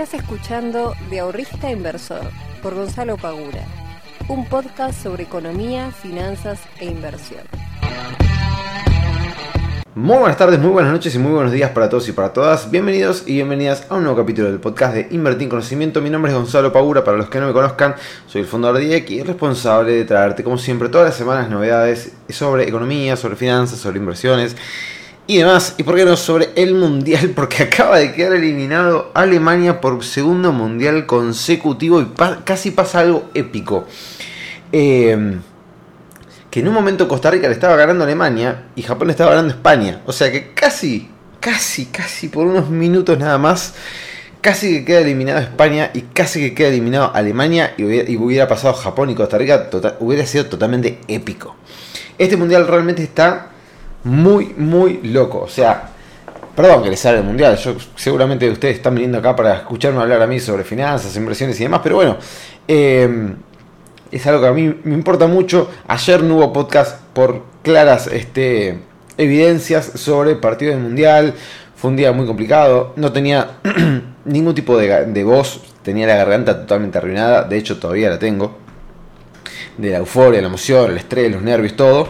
Estás escuchando De Ahorrista Inversor por Gonzalo Pagura, un podcast sobre economía, finanzas e inversión. Muy buenas tardes, muy buenas noches y muy buenos días para todos y para todas. Bienvenidos y bienvenidas a un nuevo capítulo del podcast de Invertir en Conocimiento. Mi nombre es Gonzalo Pagura, para los que no me conozcan, soy el fundador de IEC y responsable de traerte, como siempre, todas las semanas novedades sobre economía, sobre finanzas, sobre inversiones y demás. Y por qué no sobre el mundial, porque acaba de quedar eliminado Alemania por segundo mundial consecutivo y casi pasa algo épico. Eh, que en un momento Costa Rica le estaba ganando Alemania y Japón le estaba ganando España. O sea que casi, casi, casi por unos minutos nada más, casi que queda eliminado España y casi que queda eliminado Alemania y hubiera, pasado Japón y Costa Rica, tota, hubiera sido totalmente épico. Este mundial realmente está muy, muy loco. O sea, perdón que les sale el mundial. Yo seguramente ustedes están viniendo acá para escucharme hablar a mí sobre finanzas, inversiones y demás, pero bueno. Eh, es algo que a mí me importa mucho. Ayer no hubo podcast por claras este, evidencias sobre partido del Mundial. Fue un día muy complicado. No tenía ningún tipo de, voz. Tenía la garganta totalmente arruinada. De hecho, todavía la tengo. De la euforia, la emoción, el estrés, los nervios, todo.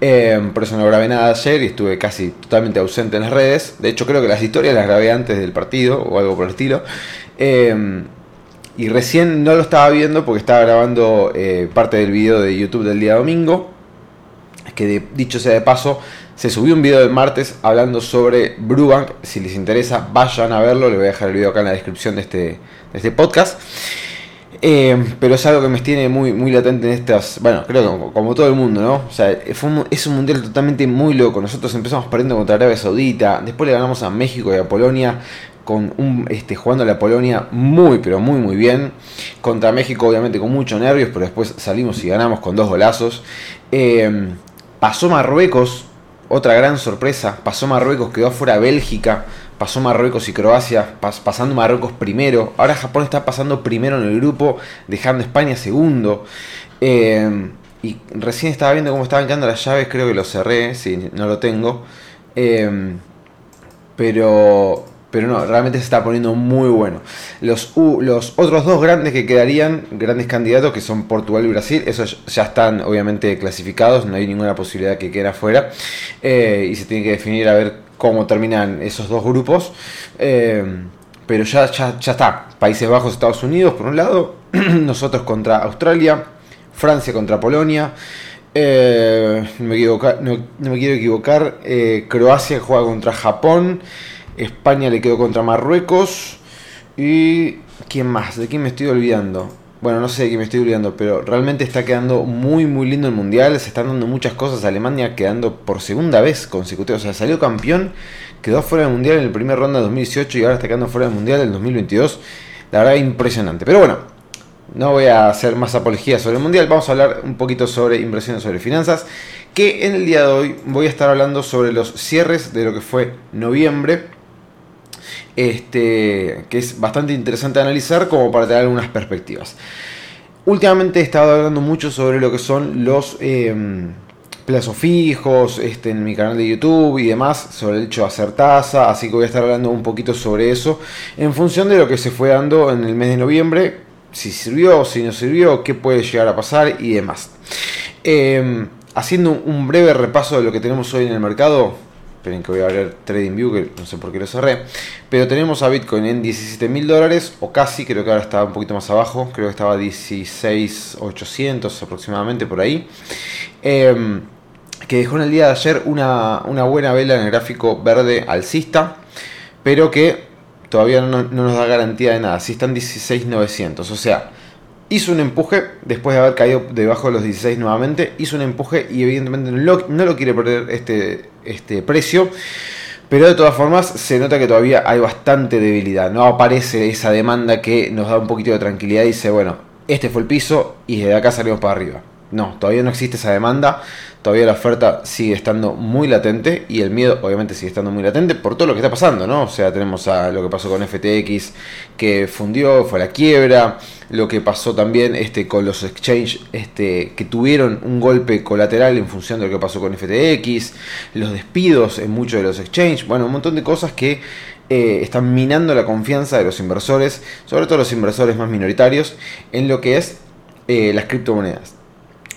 Eh, por eso no grabé nada ayer y estuve casi totalmente ausente en las redes. De hecho, creo que las historias las grabé antes del partido o algo por el estilo. Eh, y recién no lo estaba viendo porque estaba grabando eh, parte del video de YouTube del día domingo. Que dicho sea de paso, se subió un video del martes hablando sobre Brubank. Si les interesa, vayan a verlo. Les voy a dejar el video acá en la descripción de este, de este podcast. Eh, pero es algo que me tiene muy, muy latente en estas. Bueno, creo que como, todo el mundo, ¿no? O sea, es un mundial totalmente muy loco. Nosotros empezamos perdiendo contra Arabia Saudita. Después le ganamos a México y a Polonia con un este, jugando a la Polonia muy pero muy muy bien contra México obviamente con muchos nervios pero después salimos y ganamos con dos golazos eh, pasó Marruecos otra gran sorpresa pasó Marruecos quedó fuera Bélgica pasó Marruecos y Croacia pasando Marruecos primero ahora Japón está pasando primero en el grupo dejando España segundo eh, y recién estaba viendo cómo estaban quedando las llaves creo que lo cerré si no lo tengo eh, pero pero no, realmente se está poniendo muy bueno. Los, los otros dos grandes que quedarían, grandes candidatos, que son Portugal y Brasil, esos ya están obviamente clasificados, no hay ninguna posibilidad que queden afuera. Eh, y se tiene que definir a ver cómo terminan esos dos grupos. Eh, pero ya, ya, está. Países Bajos, Estados Unidos, por un lado. nosotros contra Australia. Francia contra Polonia. Eh, no, me no, me quiero equivocar. Croacia juega contra Japón. España le quedó contra Marruecos. Y. ¿Quién más? ¿De quién me estoy olvidando? Bueno, no sé de quién me estoy olvidando, pero realmente está quedando muy, muy lindo el mundial. Se están dando muchas cosas. Alemania quedando por segunda vez consecutiva. O sea, salió campeón, quedó fuera del mundial en el primer ronda de 2018 y ahora está quedando fuera del mundial en 2022. La verdad, impresionante. Pero bueno, no voy a hacer más apología sobre el mundial. Vamos a hablar un poquito sobre inversiones, sobre finanzas. Que en el día de hoy voy a estar hablando sobre los cierres de lo que fue noviembre este, que es bastante interesante analizar como para tener algunas perspectivas. Últimamente he estado hablando mucho sobre lo que son los em, plazos fijos este, en mi canal de YouTube y demás, sobre el hecho de hacer tasa, así que voy a estar hablando un poquito sobre eso en función de lo que se fue dando en el mes de noviembre, si sirvió, si no sirvió, qué puede llegar a pasar y demás. Em, haciendo un breve repaso de lo que tenemos hoy en el mercado, Esperen que voy a abrir TradingView, que no sé por qué lo cerré. Pero tenemos a Bitcoin en 17 mil dólares, o casi, creo que ahora está un poquito más abajo. Creo que estaba 16,800 aproximadamente por ahí. Em, que dejó en el día de ayer una, buena vela en el gráfico verde alcista, pero que todavía no, no nos da garantía de nada. Si están 16,900, o sea hizo un empuje después de haber caído debajo de los 16 nuevamente, hizo un empuje y evidentemente no lo, quiere perder este, este precio. Pero de todas formas se nota que todavía hay bastante debilidad. No aparece esa demanda que nos da un poquito de tranquilidad y dice, bueno, este fue el piso y desde acá salimos para arriba. No, todavía no existe esa demanda todavía la oferta sigue estando muy latente y el miedo obviamente sigue estando muy latente por todo lo que está pasando, ¿no? O sea, tenemos a lo que pasó con FTX que fundió, fue la quiebra, lo que pasó también este, con los exchanges este, que tuvieron un golpe colateral en función de lo que pasó con FTX, los despidos en muchos de los exchanges, bueno, un montón de cosas que eh, están minando la confianza de los inversores, sobre todo los inversores más minoritarios, en lo que es eh, las criptomonedas.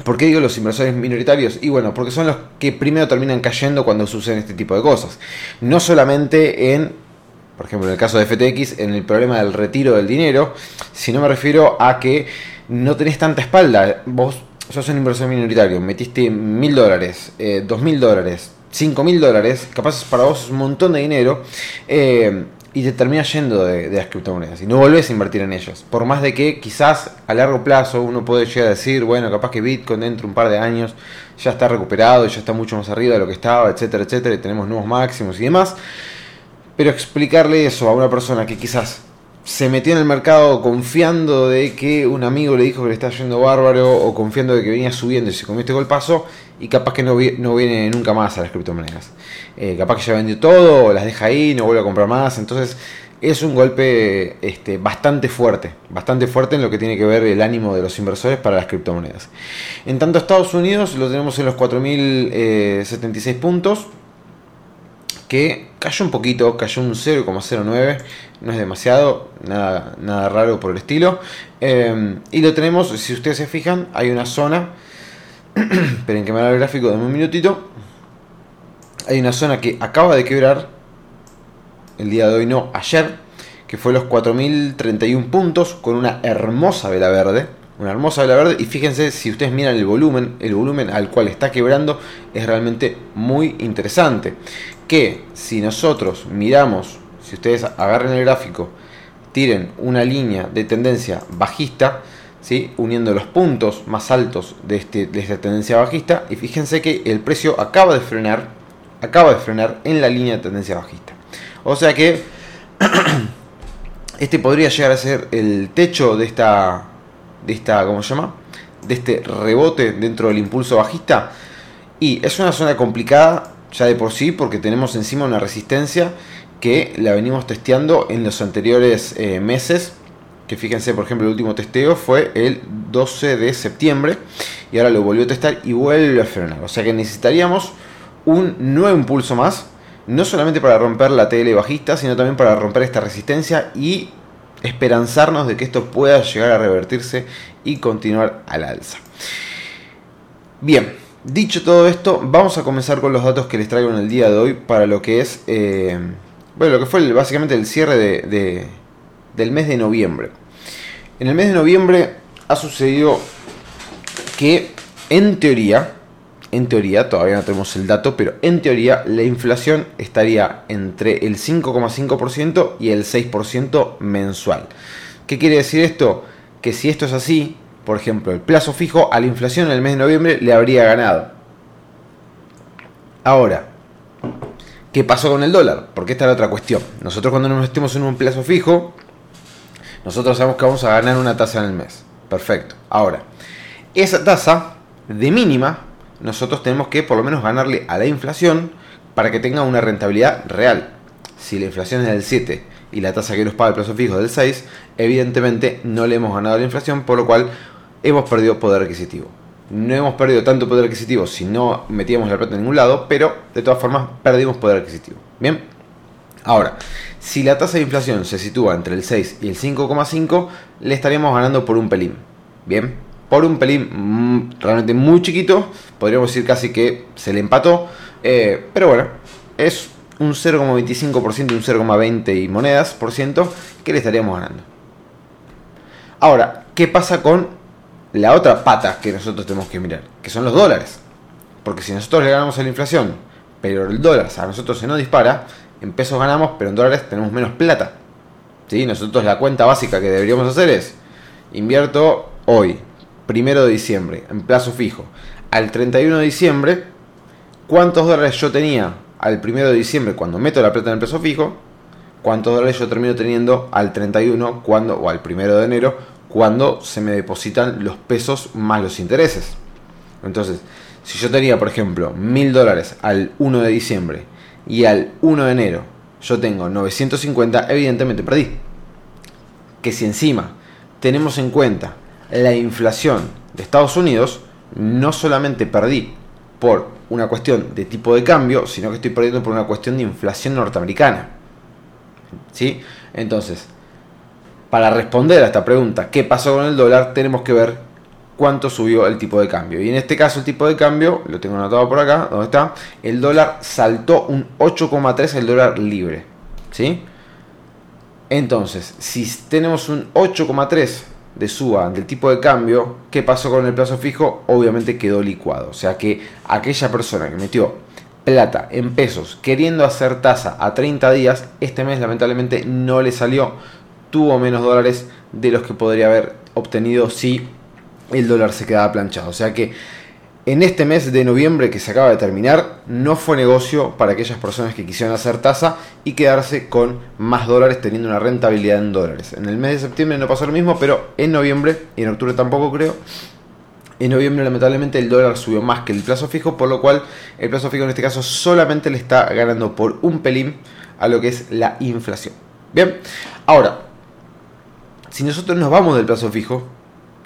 ¿Por qué digo los inversores minoritarios? Y bueno, porque son los que primero terminan cayendo cuando suceden este tipo de cosas. No solamente en, por ejemplo, en el caso de FTX, en el problema del retiro del dinero, sino me refiero a que no tenés tanta espalda. Vos sos un inversor minoritario, metiste mil dólares, eh, dos mil dólares, cinco mil dólares, capaz para vos es un montón de dinero. Eh, y te terminas yendo de, las criptomonedas y no volvés a invertir en ellas. Por más de que quizás a largo plazo uno puede llegar a decir, bueno, capaz que Bitcoin dentro de un par de años ya está recuperado y ya está mucho más arriba de lo que estaba, etcétera, etcétera, y tenemos nuevos máximos y demás. Pero explicarle eso a una persona que quizás se metió en el mercado confiando de que un amigo le dijo que le está yendo bárbaro o confiando de que venía subiendo y se comió este golpazo y capaz que no, viene nunca más a las criptomonedas. Eh, capaz que ya vendió todo, las deja ahí, no vuelve a comprar más. Entonces es un golpe este, bastante fuerte, bastante fuerte en lo que tiene que ver el ánimo de los inversores para las criptomonedas. En tanto Estados Unidos lo tenemos en los 4.076 puntos, que cayó un poquito, cayó un 0,09, no es demasiado, nada, nada raro por el estilo. Eh, y lo tenemos, si ustedes se fijan, hay una zona, esperen que me el gráfico, dame un minutito hay una zona que acaba de quebrar, el día de hoy no, ayer, que fue los 4.031 puntos con una hermosa vela verde. Una hermosa vela verde y fíjense si ustedes miran el volumen, el volumen al cual está quebrando es realmente muy interesante. Que si nosotros miramos, si ustedes agarren el gráfico, tiren una línea de tendencia bajista, ¿sí? uniendo los puntos más altos de, este, de esta tendencia bajista y fíjense que el precio acaba de frenar acaba de frenar en la línea de tendencia bajista. O sea que este podría llegar a ser el techo de esta, de esta, ¿cómo se llama? De este rebote dentro del impulso bajista. Y es una zona complicada ya de por sí porque tenemos encima una resistencia que la venimos testeando en los anteriores eh, meses. Que fíjense, por ejemplo, el último testeo fue el 12 de septiembre y ahora lo volvió a testar y vuelve a frenar. O sea que necesitaríamos un nuevo impulso más, no solamente para romper la TL bajista, sino también para romper esta resistencia y esperanzarnos de que esto pueda llegar a revertirse y continuar al alza. Bien, dicho todo esto, vamos a comenzar con los datos que les traigo en el día de hoy para lo que es, eh, bueno, lo que fue básicamente el cierre de, del mes de noviembre. En el mes de noviembre ha sucedido que, en teoría, en teoría, todavía no tenemos el dato, pero en teoría la inflación estaría entre el 5,5% y el 6% mensual. ¿Qué quiere decir esto? Que si esto es así, por ejemplo, el plazo fijo a la inflación en el mes de noviembre le habría ganado. Ahora, ¿qué pasó con el dólar? Porque esta es la otra cuestión. Nosotros cuando nos metemos en un plazo fijo, nosotros sabemos que vamos a ganar una tasa en el mes. Perfecto. Ahora, esa tasa de mínima nosotros tenemos que por lo menos ganarle a la inflación para que tenga una rentabilidad real. Si la inflación es del 7 y la tasa que nos paga el plazo fijo es del 6, evidentemente no le hemos ganado a la inflación, por lo cual hemos perdido poder adquisitivo. No hemos perdido tanto poder adquisitivo si no metíamos la plata en ningún lado, pero de todas formas perdimos poder adquisitivo. Bien, ahora, si la tasa de inflación se sitúa entre el 6 y el 5,5, le estaríamos ganando por un pelín. Bien, por un pelín mm, realmente muy chiquito, podríamos decir casi que se le empató, eh, pero bueno, es un 0,25% y un 0,20 y monedas por ciento que le estaríamos ganando. Ahora, ¿qué pasa con la otra pata que nosotros tenemos que mirar? Que son los dólares. Porque si nosotros le ganamos a la inflación, pero el dólar a nosotros se nos dispara, en pesos ganamos, pero en dólares tenemos menos plata. ¿Sí? Nosotros la cuenta básica que deberíamos hacer es, invierto hoy primero de diciembre, en plazo fijo, al 31 de diciembre, cuántos dólares yo tenía al primero de diciembre cuando meto la plata en el plazo fijo, cuántos dólares yo termino teniendo al 31 cuando, o al primero de enero cuando se me depositan los pesos más los intereses. Entonces, si yo tenía, por ejemplo, mil dólares al 1 de diciembre y al 1 de enero yo tengo 950, evidentemente perdí. Que si encima tenemos en cuenta la inflación de Estados Unidos, no solamente perdí por una cuestión de tipo de cambio, sino que estoy perdiendo por una cuestión de inflación norteamericana. ¿sí? Entonces, para responder a esta pregunta, ¿qué pasó con el dólar? Tenemos que ver cuánto subió el tipo de cambio. Y en este caso el tipo de cambio, lo tengo anotado por acá, ¿dónde está? El dólar saltó un 8,3 el dólar libre. ¿Sí? Entonces, si tenemos un 8,3 de suba del tipo de cambio, ¿qué pasó con el plazo fijo? Obviamente quedó licuado. O sea que aquella persona que metió plata en pesos queriendo hacer tasa a 30 días, este mes lamentablemente no le salió. Tuvo menos dólares de los que podría haber obtenido si el dólar se quedaba planchado. O sea que en este mes de noviembre que se acaba de terminar, no fue negocio para aquellas personas que quisieran hacer tasa y quedarse con más dólares teniendo una rentabilidad en dólares. En el mes de septiembre no pasó lo mismo, pero en noviembre y en octubre tampoco creo. En noviembre lamentablemente el dólar subió más que el plazo fijo, por lo cual el plazo fijo en este caso solamente le está ganando por un pelín a lo que es la inflación. Bien, ahora, si nosotros nos vamos del plazo fijo,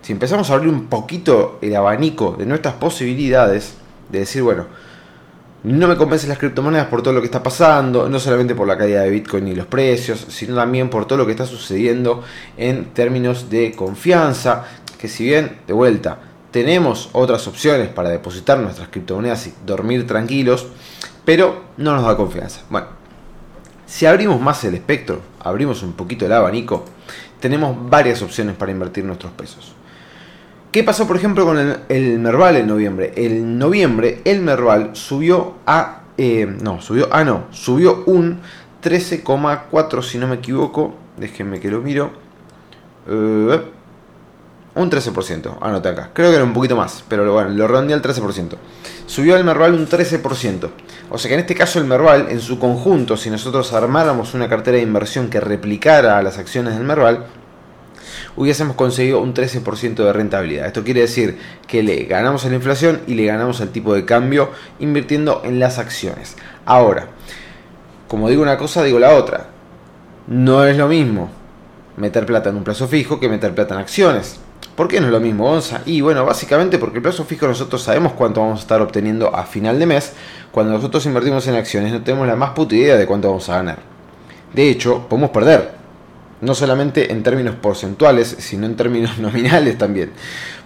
si empezamos a abrir un poquito el abanico de nuestras posibilidades, de decir, bueno, no me convencen las criptomonedas por todo lo que está pasando, no solamente por la caída de Bitcoin y los precios, sino también por todo lo que está sucediendo en términos de confianza, que si bien, de vuelta, tenemos otras opciones para depositar nuestras criptomonedas y dormir tranquilos, pero no nos da confianza. Bueno, si abrimos más el espectro, abrimos un poquito el abanico, tenemos varias opciones para invertir nuestros pesos. ¿Qué pasó, por ejemplo, con el, Merval en noviembre? En noviembre, el Merval subió a. Eh, no, subió. Ah, no. Subió un 13,4, si no me equivoco. Déjenme que lo miro. Eh, un 13%. Anote acá. Creo que era un poquito más. Pero bueno, lo redondeé al 13%. Subió el Merval un 13%. O sea que en este caso el Merval, en su conjunto, si nosotros armáramos una cartera de inversión que replicara a las acciones del Merval, hubiésemos conseguido un 13% de rentabilidad. Esto quiere decir que le ganamos a la inflación y le ganamos al tipo de cambio invirtiendo en las acciones. Ahora, como digo una cosa, digo la otra. No es lo mismo meter plata en un plazo fijo que meter plata en acciones. ¿Por qué no es lo mismo, Gonza? Y bueno, básicamente porque el plazo fijo nosotros sabemos cuánto vamos a estar obteniendo a final de mes. Cuando nosotros invertimos en acciones no tenemos la más puta idea de cuánto vamos a ganar. De hecho, podemos perder no solamente en términos porcentuales, sino en términos nominales también.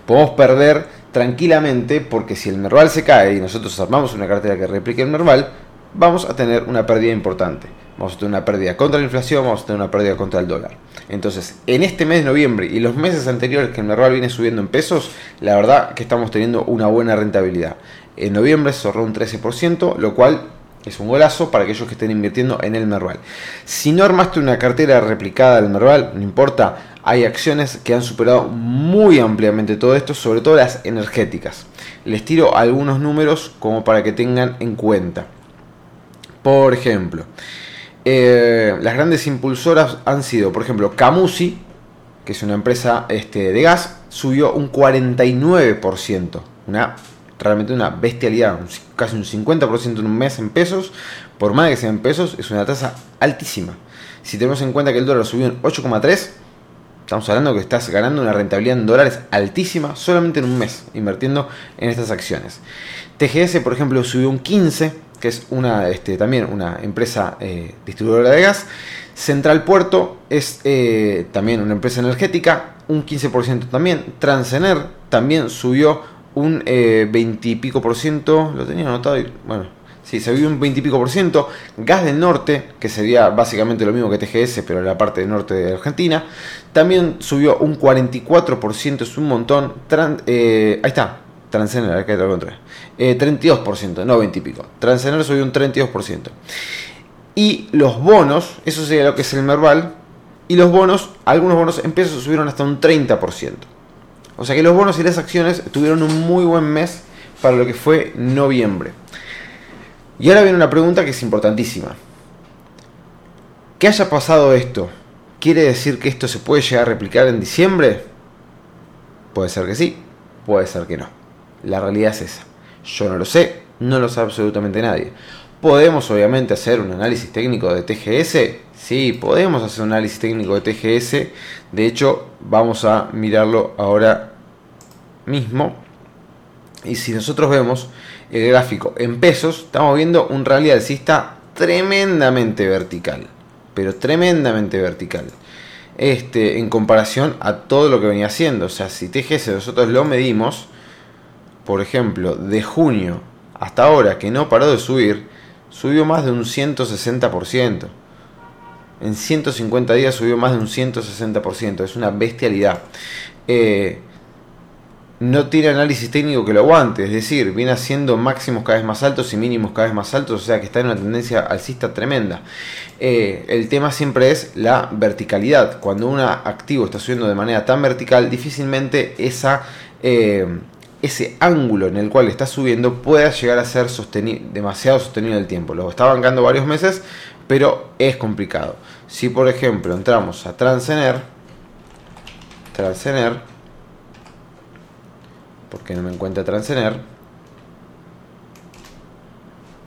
Podemos perder tranquilamente porque si el Merval se cae y nosotros armamos una cartera que replique el Merval, vamos a tener una pérdida importante. Vamos a tener una pérdida contra la inflación, vamos a tener una pérdida contra el dólar. Entonces, en este mes de noviembre y los meses anteriores que el Merval viene subiendo en pesos, la verdad que estamos teniendo una buena rentabilidad. En noviembre se ahorró un 13%, lo cual es un golazo para aquellos que estén invirtiendo en el Merval. Si no armaste una cartera replicada del Merval, no importa, hay acciones que han superado muy ampliamente todo esto, sobre todo las energéticas. Les tiro algunos números como para que tengan en cuenta. Por ejemplo, eh, las grandes impulsoras han sido, por ejemplo, Camusi, que es una empresa este, de gas, subió un 49%. Una realmente una bestialidad, casi un 50% en un mes en pesos, por más que sea en pesos, es una tasa altísima. Si tenemos en cuenta que el dólar subió en 8,3, estamos hablando que estás ganando una rentabilidad en dólares altísima solamente en un mes, invirtiendo en estas acciones. TGS, por ejemplo, subió un 15, que es una, este, también una empresa eh, distribuidora de gas. Central Puerto es eh, también una empresa energética, un 15% también. Transener también subió un eh, 20 y pico por ciento, lo tenía anotado y bueno, sí, se vio un 20 y pico por ciento. Gas del Norte, que sería básicamente lo mismo que TGS, pero en la parte del norte de Argentina, también subió un 44%, es un montón. Eh, ahí está, Transener, que lo eh, 32%, no 20 y pico. Transener subió un 32%. Y los bonos, eso sería lo que es el Merval, y los bonos, algunos bonos en pesos subieron hasta un 30%. O sea que los bonos y las acciones tuvieron un muy buen mes para lo que fue noviembre. Y ahora viene una pregunta que es importantísima. ¿Qué haya pasado esto? ¿Quiere decir que esto se puede llegar a replicar en diciembre? Puede ser que sí, puede ser que no. La realidad es esa. Yo no lo sé, no lo sabe absolutamente nadie. Podemos obviamente hacer un análisis técnico de TGS. Sí, podemos hacer un análisis técnico de TGS. De hecho, vamos a mirarlo ahora mismo. Y si nosotros vemos el gráfico en pesos, estamos viendo un rally alcista tremendamente vertical. pero tremendamente vertical. Este, en comparación a todo lo que venía haciendo. O sea, si TGS nosotros lo medimos, por ejemplo, de junio hasta ahora, que no paró de subir, subió más de un 160%. En 150 días subió más de un 160%. Es una bestialidad. Eh, no tiene análisis técnico que lo aguante, es decir, viene haciendo máximos cada vez más altos y mínimos cada vez más altos, o sea que está en una tendencia alcista tremenda. Eh, el tema siempre es la verticalidad. Cuando un activo está subiendo de manera tan vertical, difícilmente esa, eh, ese ángulo en el cual está subiendo pueda llegar a ser demasiado sostenido en el tiempo. Lo está bancando varios meses, pero es complicado. Si por ejemplo entramos a Transener, Transener, porque no me encuentra Transener.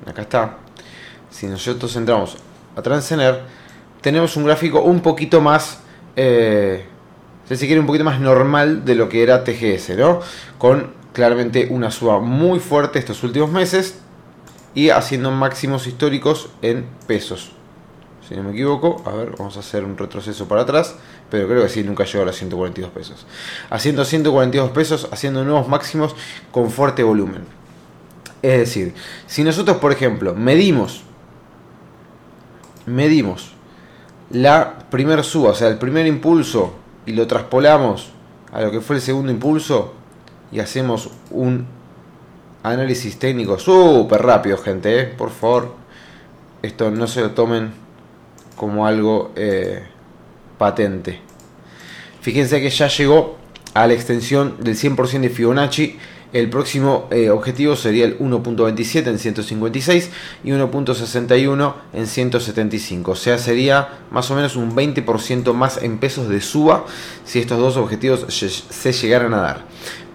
Acá está. Si nosotros entramos a Transener, tenemos un gráfico un poquito más, eh, si quiere, un poquito más normal de lo que era TGS, ¿no? Con claramente una suba muy fuerte estos últimos meses y haciendo máximos históricos en pesos. Si no me equivoco, a ver, vamos a hacer un retroceso para atrás pero creo que sí, nunca llegó a los 142 pesos. Haciendo 142 pesos, haciendo nuevos máximos con fuerte volumen. Es decir, si nosotros, por ejemplo, medimos, medimos la primera suba, o sea, el primer impulso, y lo traspolamos a lo que fue el segundo impulso, y hacemos un análisis técnico súper rápido, gente, ¿eh? por favor, esto no se lo tomen como algo... Eh, patente. Fíjense que ya llegó a la extensión del 100% de Fibonacci. El próximo eh, objetivo sería el 1.27 en 156 y 1.61 en 175. O sea, sería más o menos un 20% más en pesos de suba si estos dos objetivos se llegaran a dar.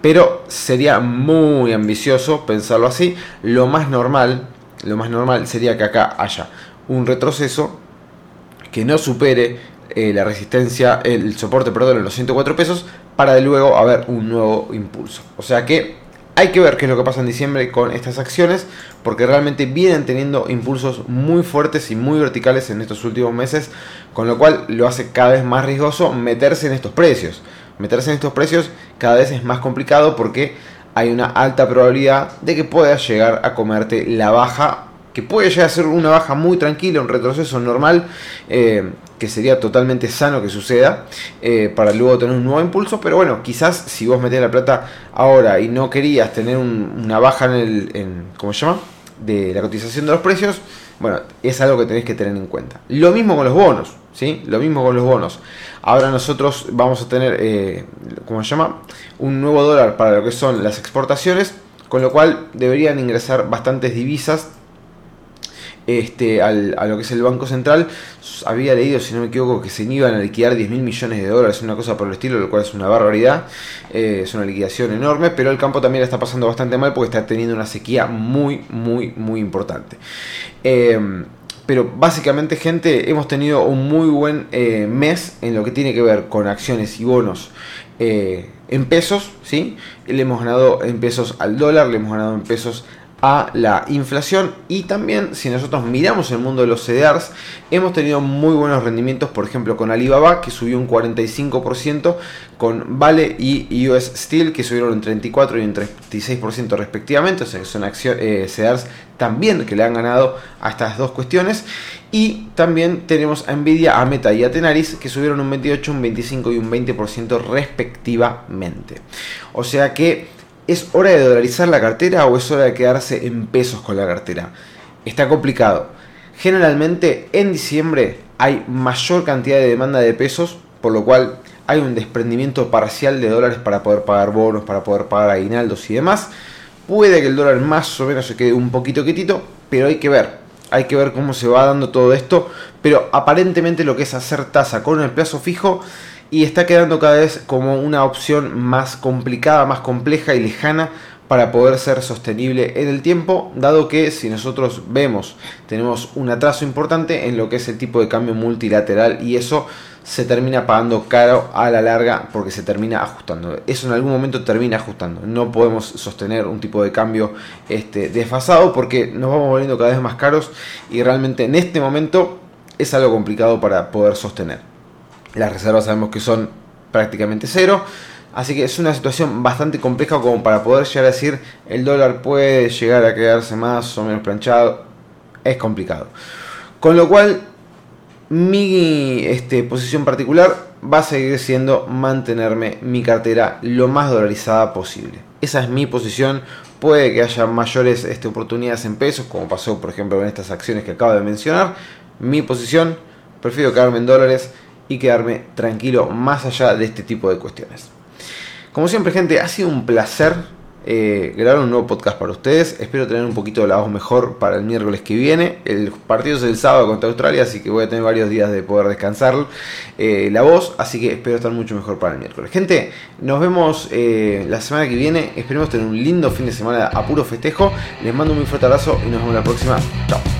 Pero sería muy ambicioso pensarlo así. Lo más normal, lo más normal sería que acá haya un retroceso que no supere eh, la resistencia, el soporte, perdón, en los 104 pesos, para de luego haber un nuevo impulso. O sea que hay que ver qué es lo que pasa en diciembre con estas acciones, porque realmente vienen teniendo impulsos muy fuertes y muy verticales en estos últimos meses, con lo cual lo hace cada vez más riesgoso meterse en estos precios. Meterse en estos precios cada vez es más complicado porque hay una alta probabilidad de que puedas llegar a comerte la baja, que puede llegar a ser una baja muy tranquila, un retroceso normal. Eh, que sería totalmente sano que suceda eh, para luego tener un nuevo impulso. Pero bueno, quizás si vos metés la plata ahora y no querías tener una baja en el, ¿cómo se llama? De la cotización de los precios, bueno, es algo que tenéis que tener en cuenta. Lo mismo con los bonos, ¿sí? Lo mismo con los bonos. Ahora nosotros vamos a tener, eh, ¿cómo se llama? Un nuevo dólar para lo que son las exportaciones, con lo cual deberían ingresar bastantes divisas este, al, a lo que es el Banco Central. Había leído, si no me equivoco, que se iban a liquidar 10 mil millones de dólares, una cosa por el estilo, lo cual es una barbaridad. Eh, es una liquidación enorme, pero el campo también está pasando bastante mal porque está teniendo una sequía muy, muy, muy importante. Eh, pero básicamente, gente, hemos tenido un muy buen eh, mes en lo que tiene que ver con acciones y bonos en pesos, ¿sí? Le hemos ganado en pesos al dólar, le hemos ganado en pesos a la inflación. Y también si nosotros miramos el mundo de los CDRs hemos tenido muy buenos rendimientos por ejemplo con Alibaba que subió un 45% con Vale y US Steel que subieron un 34 y un 36% respectivamente. O sea que son acciones, eh, CDRs también que le han ganado a estas dos cuestiones. Y también tenemos a Nvidia, a Meta y a Tenaris que subieron un 28, un 25 y un 20% respectivamente. O sea que ¿Es hora de dolarizar la cartera o es hora de quedarse en pesos con la cartera? Está complicado. Generalmente en diciembre hay mayor cantidad de demanda de pesos, por lo cual hay un desprendimiento parcial de dólares para poder pagar bonos, para poder pagar aguinaldos y demás. Puede que el dólar más o menos se quede un poquito quietito, pero hay que ver. Hay que ver cómo se va dando todo esto. Pero aparentemente lo que es hacer tasa con el plazo fijo y está quedando cada vez como una opción más complicada, más compleja y lejana para poder ser sostenible en el tiempo, dado que si nosotros vemos, tenemos un atraso importante en lo que es el tipo de cambio multilateral y eso se termina pagando caro a la larga porque se termina ajustando. Eso en algún momento termina ajustando. No podemos sostener un tipo de cambio este, desfasado porque nos vamos volviendo cada vez más caros y realmente en este momento es algo complicado para poder sostener. Las reservas sabemos que son prácticamente cero. Así que es una situación bastante compleja como para poder llegar a decir el dólar puede llegar a quedarse más o menos planchado. Es complicado. Con lo cual, mi este, posición particular va a seguir siendo mantenerme mi cartera lo más dolarizada posible. Esa es mi posición. Puede que haya mayores este, oportunidades en pesos, como pasó por ejemplo con estas acciones que acabo de mencionar. Mi posición, prefiero quedarme en dólares y quedarme tranquilo más allá de este tipo de cuestiones. Como siempre, gente, ha sido un placer eh, grabar un nuevo podcast para ustedes. Espero tener un poquito de la voz mejor para el miércoles que viene. El partido es el sábado contra Australia, así que voy a tener varios días de poder descansar eh, la voz. Así que espero estar mucho mejor para el miércoles. Gente, nos vemos eh, la semana que viene. Esperemos tener un lindo fin de semana a puro festejo. Les mando un muy fuerte abrazo y nos vemos la próxima. Chao.